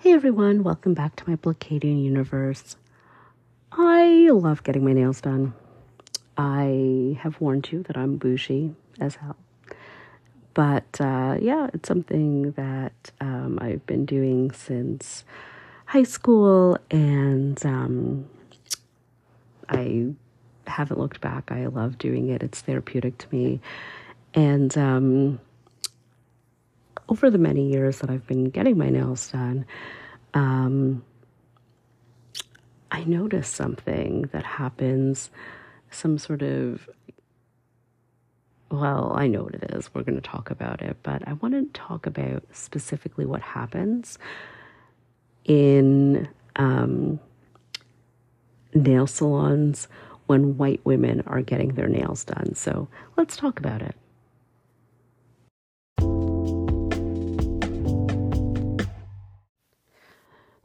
Hey everyone, welcome back to my Blacadian universe. I love getting my nails done. I have warned you that I'm bougie as hell. But uh, yeah, it's something that um, I've been doing since high school, and um, I haven't looked back. I love doing it, it's therapeutic to me. And um, over the many years that I've been getting my nails done, um, I noticed something that happens, some sort of well, I know what it is. We're going to talk about it, but I want to talk about specifically what happens in um, nail salons when white women are getting their nails done. So let's talk about it.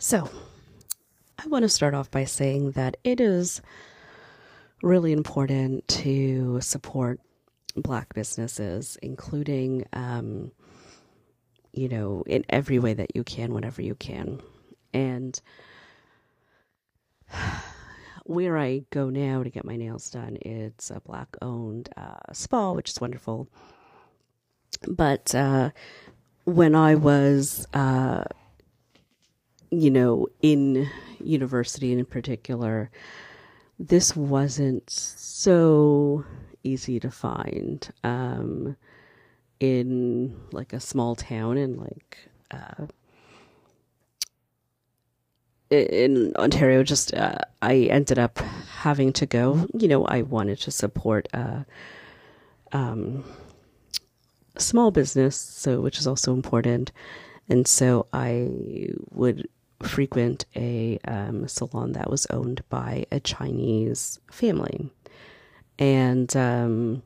So, I want to start off by saying that it is really important to support black businesses, including, um, you know, in every way that you can, whenever you can. And where I go now to get my nails done, it's a black owned uh, spa, which is wonderful. But uh, when I was, uh, you know, in university in particular, this wasn't so easy to find um, in like a small town in like uh, in Ontario. Just uh, I ended up having to go. You know, I wanted to support a, um, a small business, so which is also important, and so I would frequent a um, salon that was owned by a Chinese family. And um,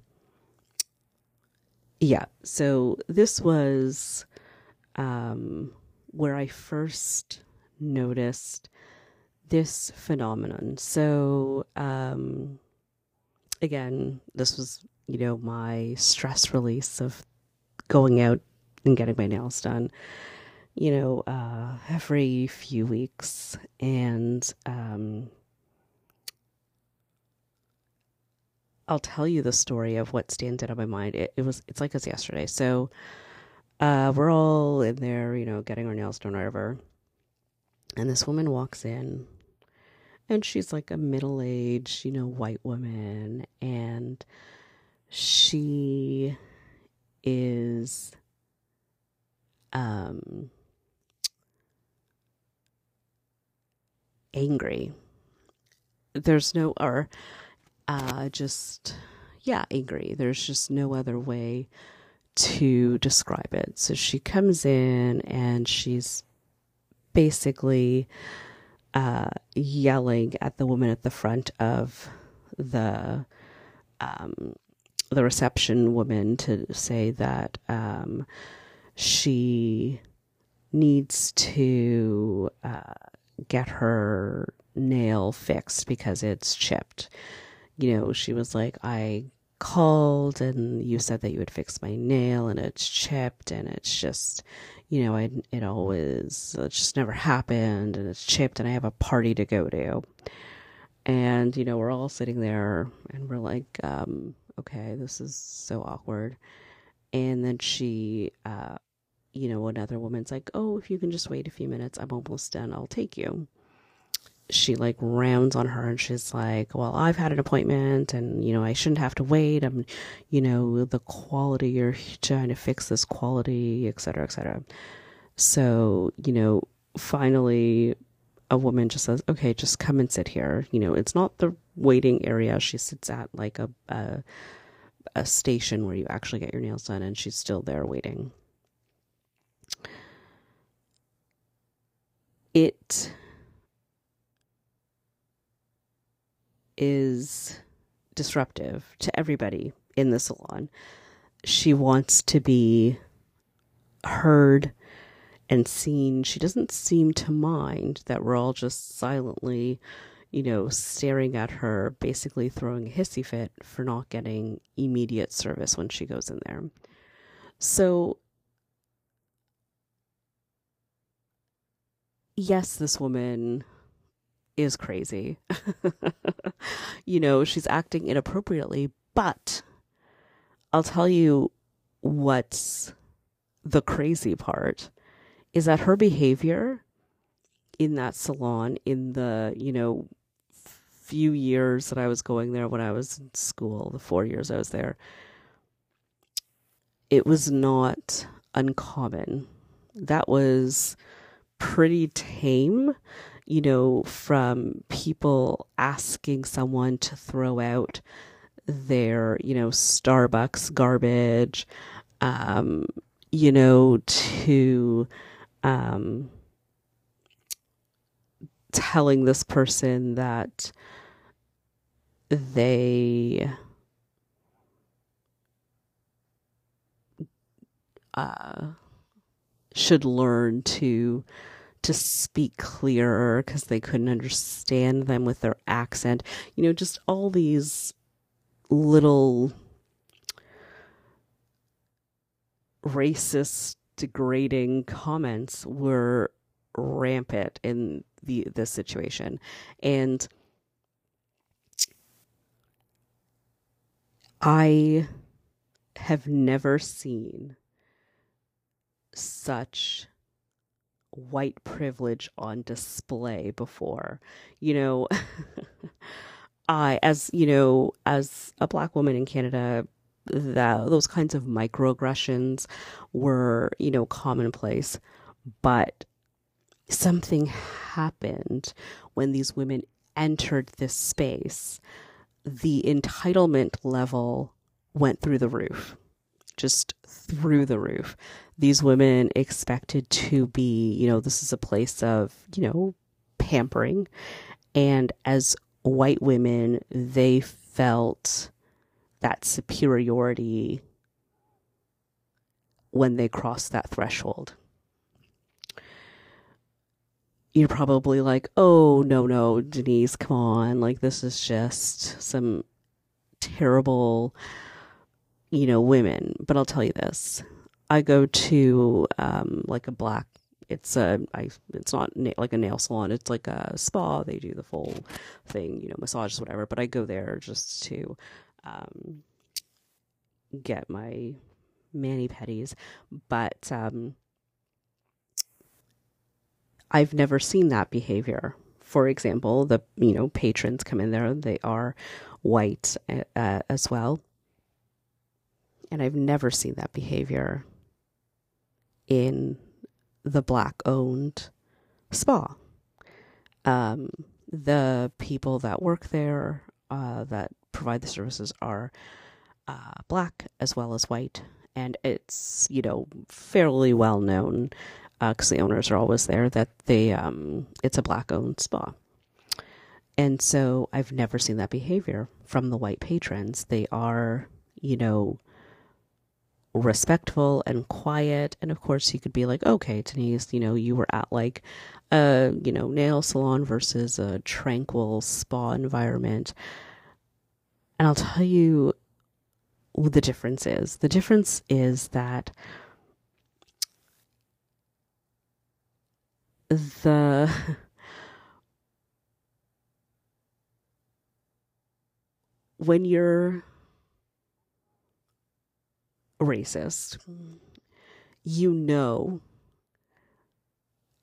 yeah, so this was um, where I first noticed this phenomenon. So, um, again, this was, you know, my stress release of going out and getting my nails done, you know, uh, every few weeks. And, um, I'll tell you the story of what stands out on my mind. It, it was it's like it's yesterday. So uh, we're all in there, you know, getting our nails done or whatever. And this woman walks in and she's like a middle aged, you know, white woman. And she is um angry. There's no or uh, just, yeah, angry. There's just no other way to describe it. So she comes in and she's basically uh, yelling at the woman at the front of the um, the reception woman to say that um, she needs to uh, get her nail fixed because it's chipped you know, she was like, I called and you said that you would fix my nail and it's chipped and it's just, you know, I, it always, it just never happened and it's chipped and I have a party to go to. And, you know, we're all sitting there and we're like, um, okay, this is so awkward. And then she, uh, you know, another woman's like, oh, if you can just wait a few minutes, I'm almost done. I'll take you she like rounds on her and she's like, Well, I've had an appointment and, you know, I shouldn't have to wait. I'm, you know, the quality, you're trying to fix this quality, et cetera, et cetera. So, you know, finally a woman just says, Okay, just come and sit here. You know, it's not the waiting area. She sits at like a, a, a station where you actually get your nails done and she's still there waiting. It is disruptive to everybody in the salon. She wants to be heard and seen. She doesn't seem to mind that we're all just silently, you know, staring at her, basically throwing a hissy fit for not getting immediate service when she goes in there. So yes, this woman is crazy. you know, she's acting inappropriately, but I'll tell you what's the crazy part is that her behavior in that salon in the, you know, few years that I was going there when I was in school, the 4 years I was there, it was not uncommon. That was pretty tame, you know, from people asking someone to throw out their, you know, Starbucks garbage, um, you know, to um, telling this person that they uh, should learn to to speak clearer because they couldn't understand them with their accent. You know, just all these little racist, degrading comments were rampant in the this situation, and I have never seen such white privilege on display before. You know, I, as you know, as a black woman in Canada, that those kinds of microaggressions were, you know, commonplace. But something happened when these women entered this space. The entitlement level went through the roof, just through the roof these women expected to be, you know, this is a place of, you know, pampering. And as white women, they felt that superiority when they crossed that threshold. You're probably like, oh, no, no, Denise, come on. Like, this is just some terrible, you know, women. But I'll tell you this I go to um, like a black. It's a I. It's not na- like a nail salon. It's like a spa. They do the full thing, you know, massages, whatever. But I go there just to um, get my mani pedis. But um, I've never seen that behavior. For example, the you know patrons come in there. They are white uh, as well, and I've never seen that behavior in the black owned spa. Um, the people that work there uh, that provide the services are uh, black as well as white, and it's you know fairly well known because uh, the owners are always there that they um, it's a black owned spa. And so I've never seen that behavior from the white patrons. They are, you know, respectful and quiet. And of course, you could be like, okay, Denise, you know, you were at like a, you know, nail salon versus a tranquil spa environment. And I'll tell you what the difference is. The difference is that the when you're racist, you know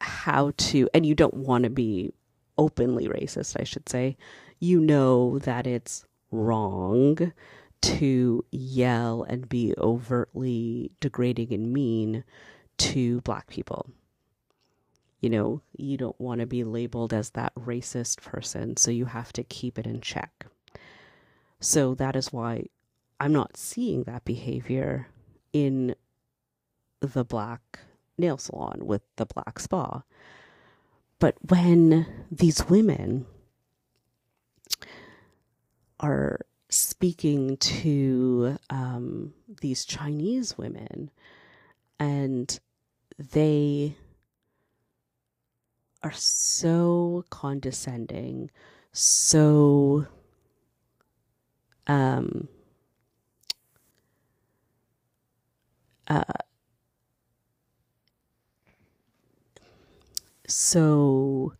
how to, and you don't want to be openly racist, I should say. You know that it's wrong to yell and be overtly degrading and mean to black people. You know, you don't want to be labeled as that racist person, so you have to keep it in check. So that is why I'm not seeing that behavior in the black nail salon with the black spa. But when these women are speaking to um, these Chinese women and they are so condescending, so um, so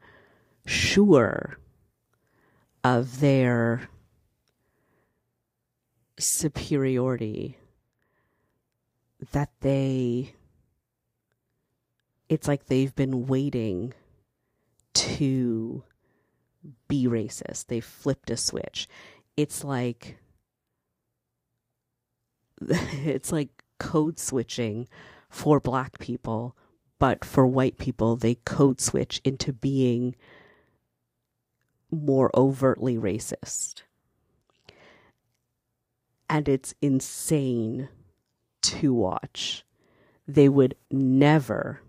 sure of their superiority that they it's like they've been waiting to be racist. They flipped a switch. It's like it's like code switching for black people, but for white people they code switch into being more overtly racist. And it's insane to watch. They would never,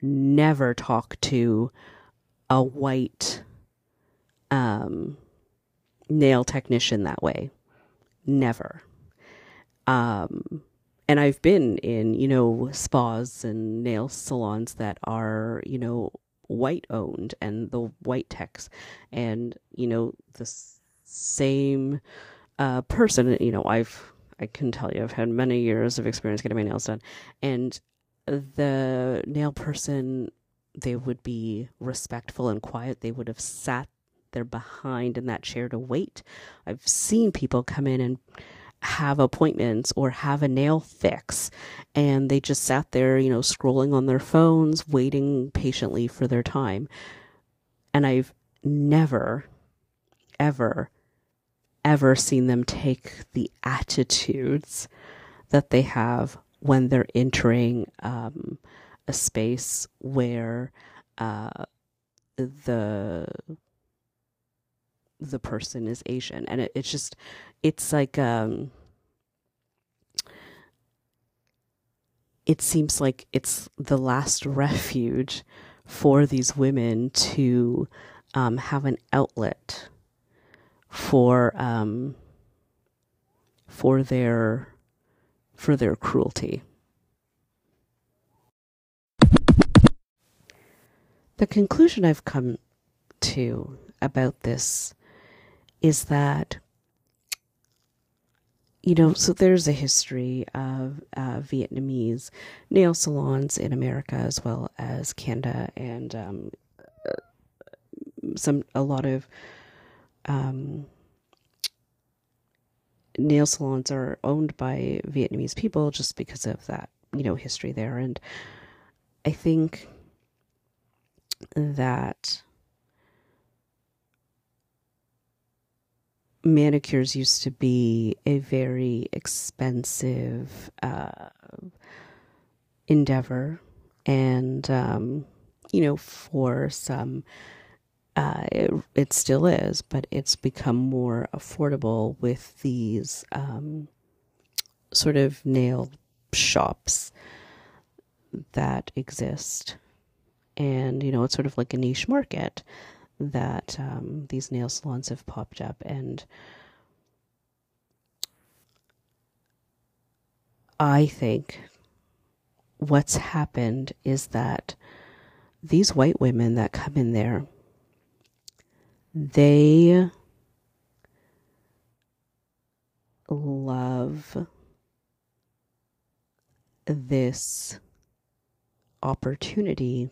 never talk to a white um, nail technician that way. Never. Um, and I've been in, you know, spas and nail salons that are, you know, white owned and the white techs. And you know the same uh, person you know i've i can tell you i've had many years of experience getting my nails done. And the nail person they would be respectful and quiet. They would have sat there behind in that chair to wait. I've seen people come in and have appointments or have a nail fix and they just sat there, you know, scrolling on their phones, waiting patiently for their time. And I've never, ever, ever seen them take the attitudes that they have when they're entering um, a space where uh, the the person is Asian, and it, it's just it's like um, it seems like it's the last refuge for these women to um, have an outlet for um, for their for their cruelty. The conclusion I've come to about this is that you know, so there's a history of uh, Vietnamese nail salons in America as well as Canada, and um, some a lot of um, nail salons are owned by Vietnamese people just because of that, you know, history there, and I think that manicures used to be a very expensive uh, endeavor. And, um, you know, for some, uh, it, it, still is, but it's become more affordable with these um, sort of nail shops that exist. And, you know, it's sort of like a niche market that um, these nail salons have popped up. And I think what's happened is that these white women that come in there, they love this opportunity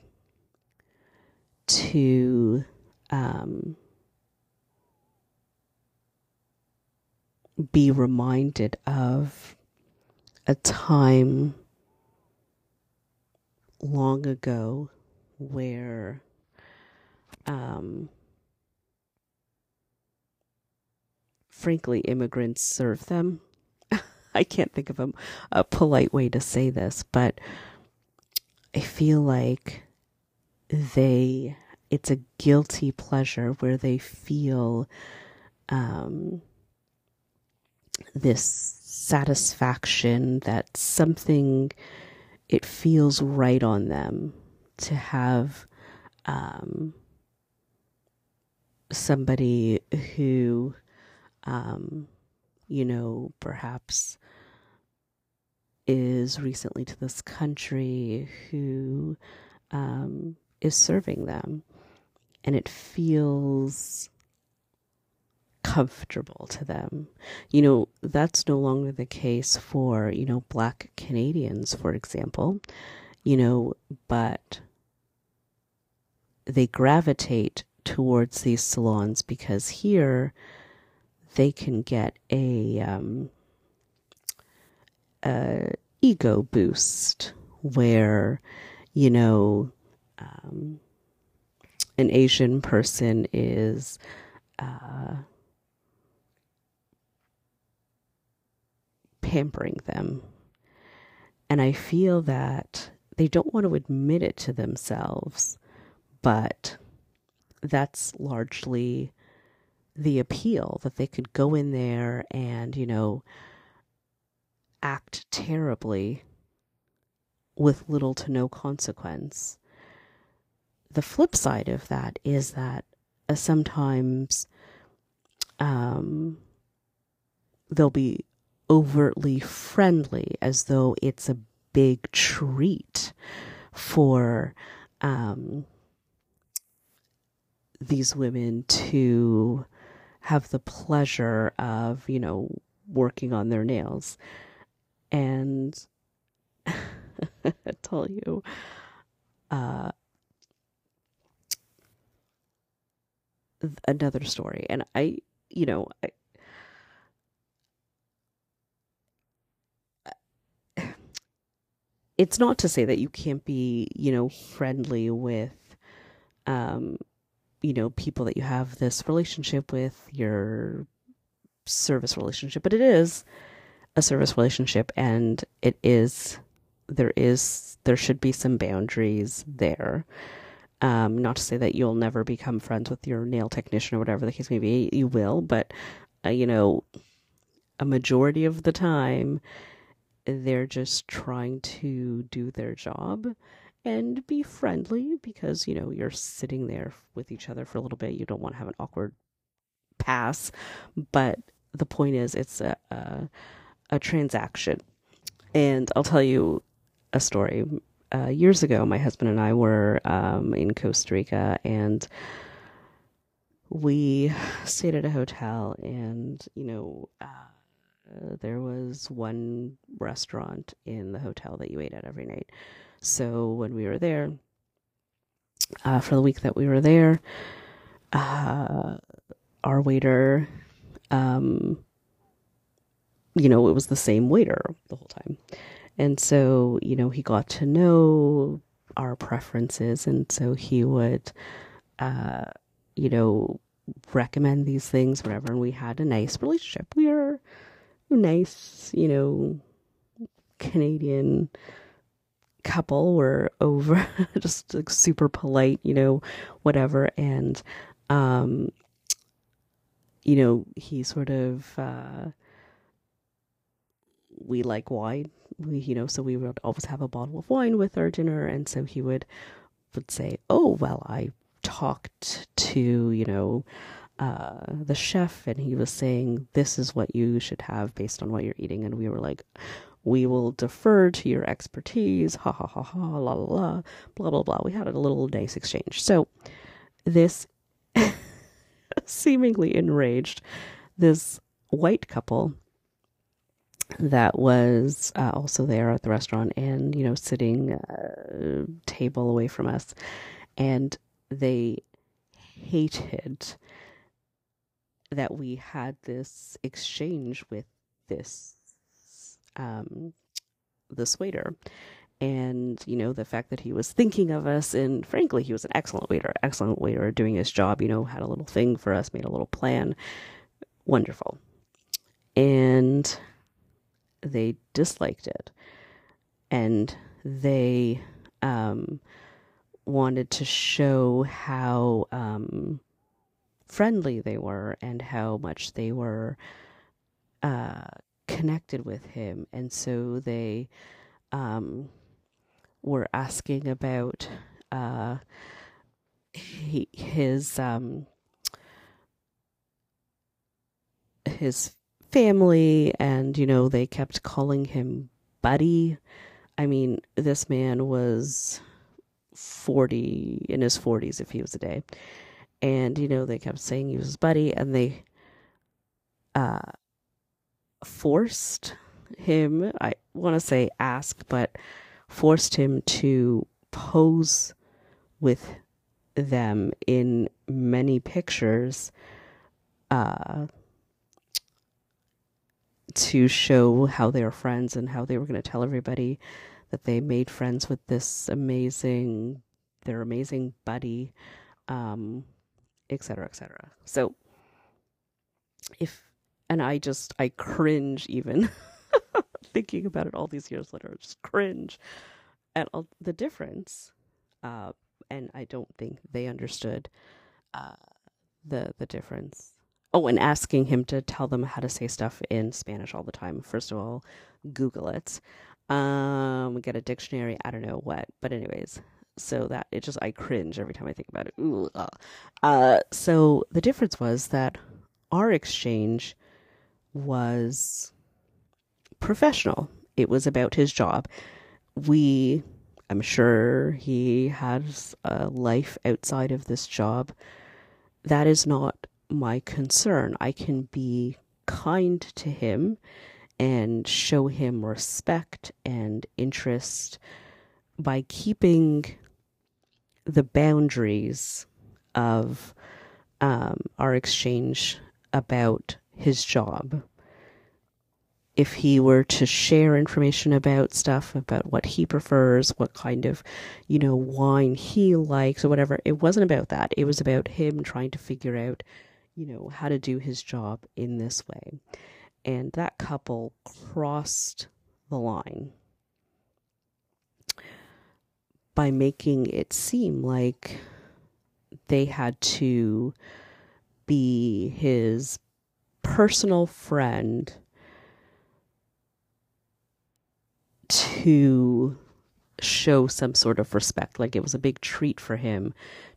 to um, be reminded of a time long ago where um, frankly immigrants serve them. I can't think of a, a polite way to say this, but I feel like they it's a guilty pleasure where they feel um, this satisfaction that something it feels right on them to have um, somebody who um, you know perhaps is recently to this country who um, is serving them and it feels comfortable to them. You know, that's no longer the case for, you know, black Canadians, for example, you know, but they gravitate towards these salons because here they can get a, um, a ego boost where you know um, an Asian person is uh, pampering them. And I feel that they don't want to admit it to themselves, but that's largely the appeal that they could go in there and, you know, act terribly with little to no consequence. The flip side of that is that uh, sometimes um, they'll be overtly friendly as though it's a big treat for um, these women to have the pleasure of, you know, working on their nails. And I tell you, uh, another story. And I, you know, I, it's not to say that you can't be, you know, friendly with, um, you know, people that you have this relationship with, your service relationship, but it is a service relationship and it is, there is, there should be some boundaries there. Um, not to say that you'll never become friends with your nail technician or whatever the case may be, you will, but, uh, you know, a majority of the time, they're just trying to do their job and be friendly because you know you're sitting there with each other for a little bit. You don't want to have an awkward pass. But the point is it's a a, a transaction. And i'll tell you a story uh, years ago my husband and i were um, in costa rica and we stayed at a hotel and you know uh, there was one restaurant in the hotel that you ate at every night. So when we were there, uh, for the week that we were there, uh, our waiter, um, you know, it was the same waiter the whole time. And so, you know, he got to know our preferences. And so he would, uh, you know, recommend these things, whatever. And we had a nice relationship. We were, nice, you know, Canadian couple were over just like super polite, you know, whatever. And, um, you know, he sort of, uh, we like wine, we, you know, so we would always have a bottle of wine with our dinner. And so he would, would say, Oh, well, I talked to, you know, uh, the chef and he was saying this is what you should have based on what you're eating. And we were like we will defer to your expertise. Ha ha ha ha la la la blah blah blah. We had a little nice exchange. So this seemingly enraged this white couple that was uh, also there at the restaurant and you know sitting uh, table away from us. And they hated that we had this exchange with this um, this waiter. And you know the fact that he was thinking of us and frankly he was an excellent waiter excellent waiter doing his job you know had a little thing for us made a little plan. Wonderful. And they disliked it and they um, wanted to show how um, friendly they were and how much they were uh, connected with him. And so they um, were asking about uh, he, his um, his family, and you know they kept calling him Buddy. I mean, this man was forty in his forties if he was a day and you know they kept saying he was buddy and they uh forced him i want to say ask but forced him to pose with them in many pictures uh, to show how they were friends and how they were going to tell everybody that they made friends with this amazing, their amazing buddy, um, et cetera, et cetera. So, if, and I just, I cringe even thinking about it all these years later, just cringe at all, the difference. Uh, and I don't think they understood uh, the the difference. Oh, and asking him to tell them how to say stuff in Spanish all the time. First of all, Google it. Um, get a dictionary. I don't know what, but anyways, so that it just I cringe every time I think about it. Ooh, uh. uh so the difference was that our exchange was professional. It was about his job. We I'm sure he has a life outside of this job. That is not my concern. I can be kind to him and show him respect and interest by keeping the boundaries of um, our exchange about his job if he were to share information about stuff, about what he prefers, what kind of, you know, wine he likes or whatever, it wasn't about that. It was about him trying to figure out, you know, how to do his job in this way. And that couple crossed the line by making it seem like they had to be his personal friend to show some sort of respect. Like it was a big treat for him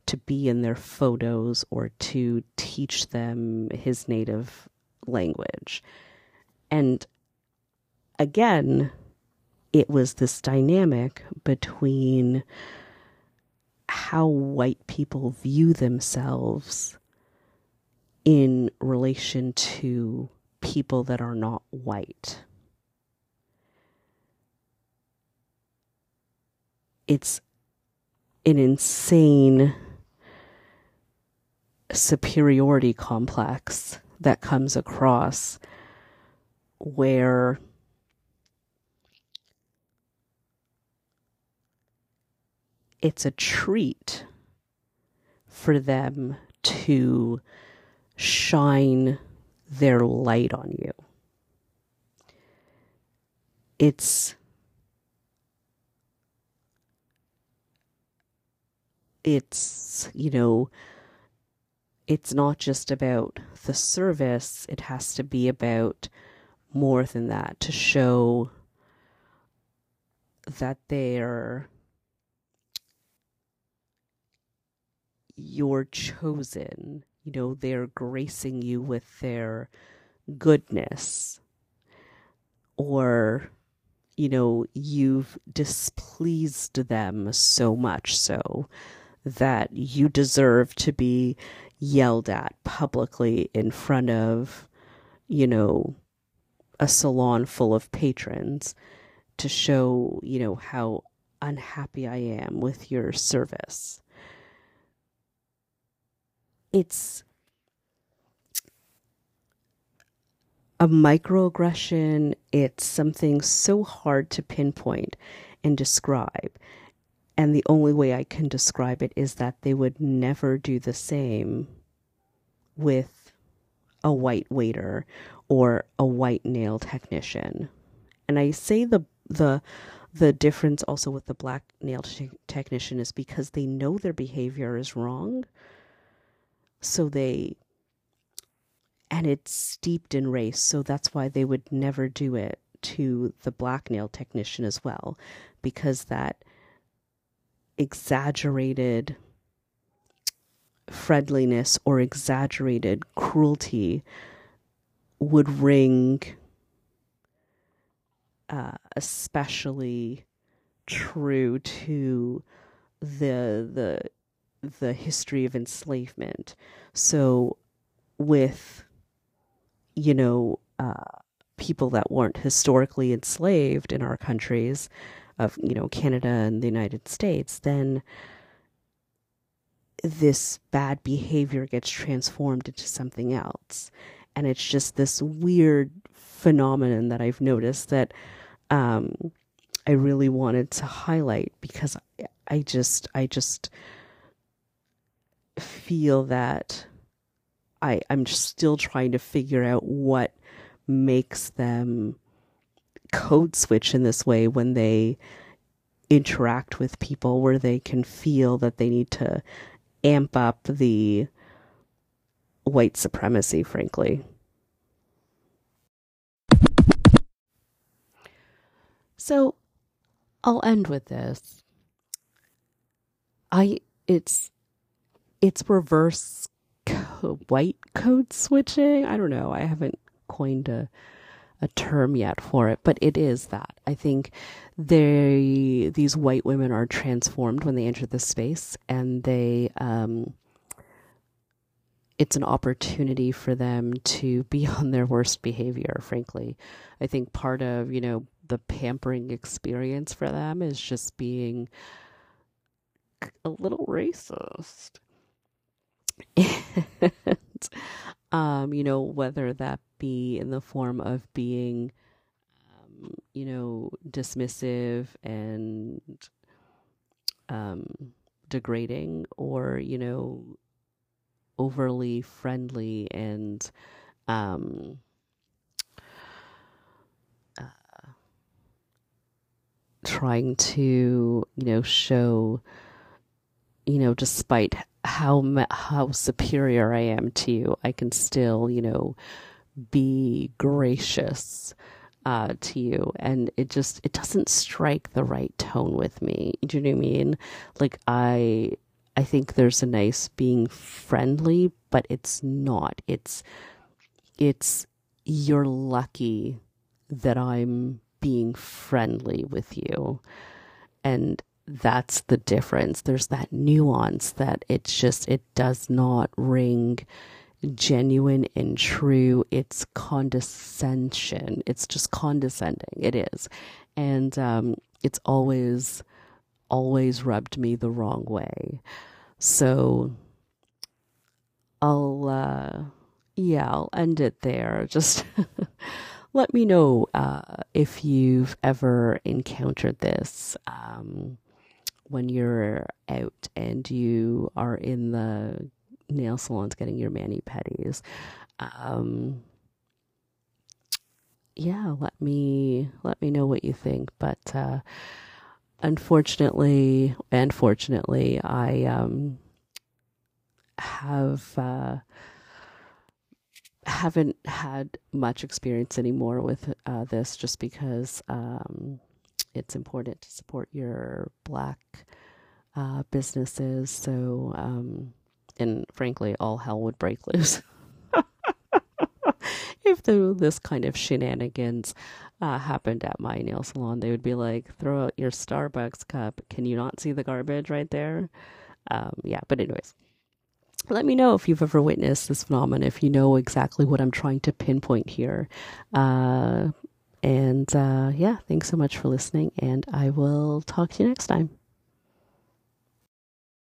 to be in their photos or to teach them his native language. And again, it was this dynamic between how white people view themselves in relation to people that are not white. it's an insane superiority complex that comes across where it's a treat for them to shine their light on you. It's it's, you know, it's not just about the service, it has to be about more than that to show that they're you're chosen. You know, they're gracing you with their goodness. Or you know, you've displeased them so much so that you deserve to be yelled at publicly in front of, you know, a salon full of patrons to show, you know, how unhappy I am with your service. It's a microaggression, it's something so hard to pinpoint and describe. And the only way I can describe it is that they would never do the same with a white waiter or a white nail technician. And I say the the the difference also with the black nail te- technician is because they know their behavior is wrong. So they and it's steeped in race, so that's why they would never do it to the black nail technician as well because that exaggerated friendliness or exaggerated cruelty would ring uh, especially true to the the the history of enslavement. So with you know uh, people that weren't historically enslaved in our countries, of you know Canada and the United States, then this bad behavior gets transformed into something else. And it's just this weird phenomenon that I've noticed that um, I really wanted to highlight because I just, I just feel that I, I'm still trying to figure out what makes them code switch in this way when they interact with people where they can feel that they need to amp up the white supremacy, frankly. So I'll end with this. I it's it's reverse co- white code switching. I don't know. I haven't coined a a term yet for it, but it is that. I think they these white women are transformed when they enter the space and they um it's an opportunity for them to be on their worst behavior, frankly. I think part of, you know, the pampering experience for them is just being a little racist. and, um, you know, whether that be in the form of being, um, you know, dismissive and um, degrading or, you know, overly friendly and um, uh, trying to, you know, show, you know, despite how how superior I am to you, I can still, you know, be gracious uh, to you, and it just it doesn't strike the right tone with me. Do you know what I mean? Like I I think there's a nice being friendly, but it's not. It's it's you're lucky that I'm being friendly with you. And that's the difference. There's that nuance that it's just, it does not ring genuine and true. It's condescension. It's just condescending. It is. And um, it's always, always rubbed me the wrong way. So I'll, uh, yeah, I'll end it there. Just let me know uh, if you've ever encountered this. Um, when you're out and you are in the nail salons getting your mani pedis. Um, yeah, let me let me know what you think. But uh, unfortunately, and fortunately, I um, have uh, haven't had much experience anymore with uh, this, just because um, it's important to support your black uh, businesses. So, um, and frankly, all hell would break loose. if the, this kind of shenanigans uh, happened at my nail salon, they would be like, throw out your Starbucks cup. Can you not see the garbage right there? Um, yeah, but, anyways, let me know if you've ever witnessed this phenomenon, if you know exactly what I'm trying to pinpoint here. Uh, and uh, yeah, thanks so much for listening, and I will talk to you next time.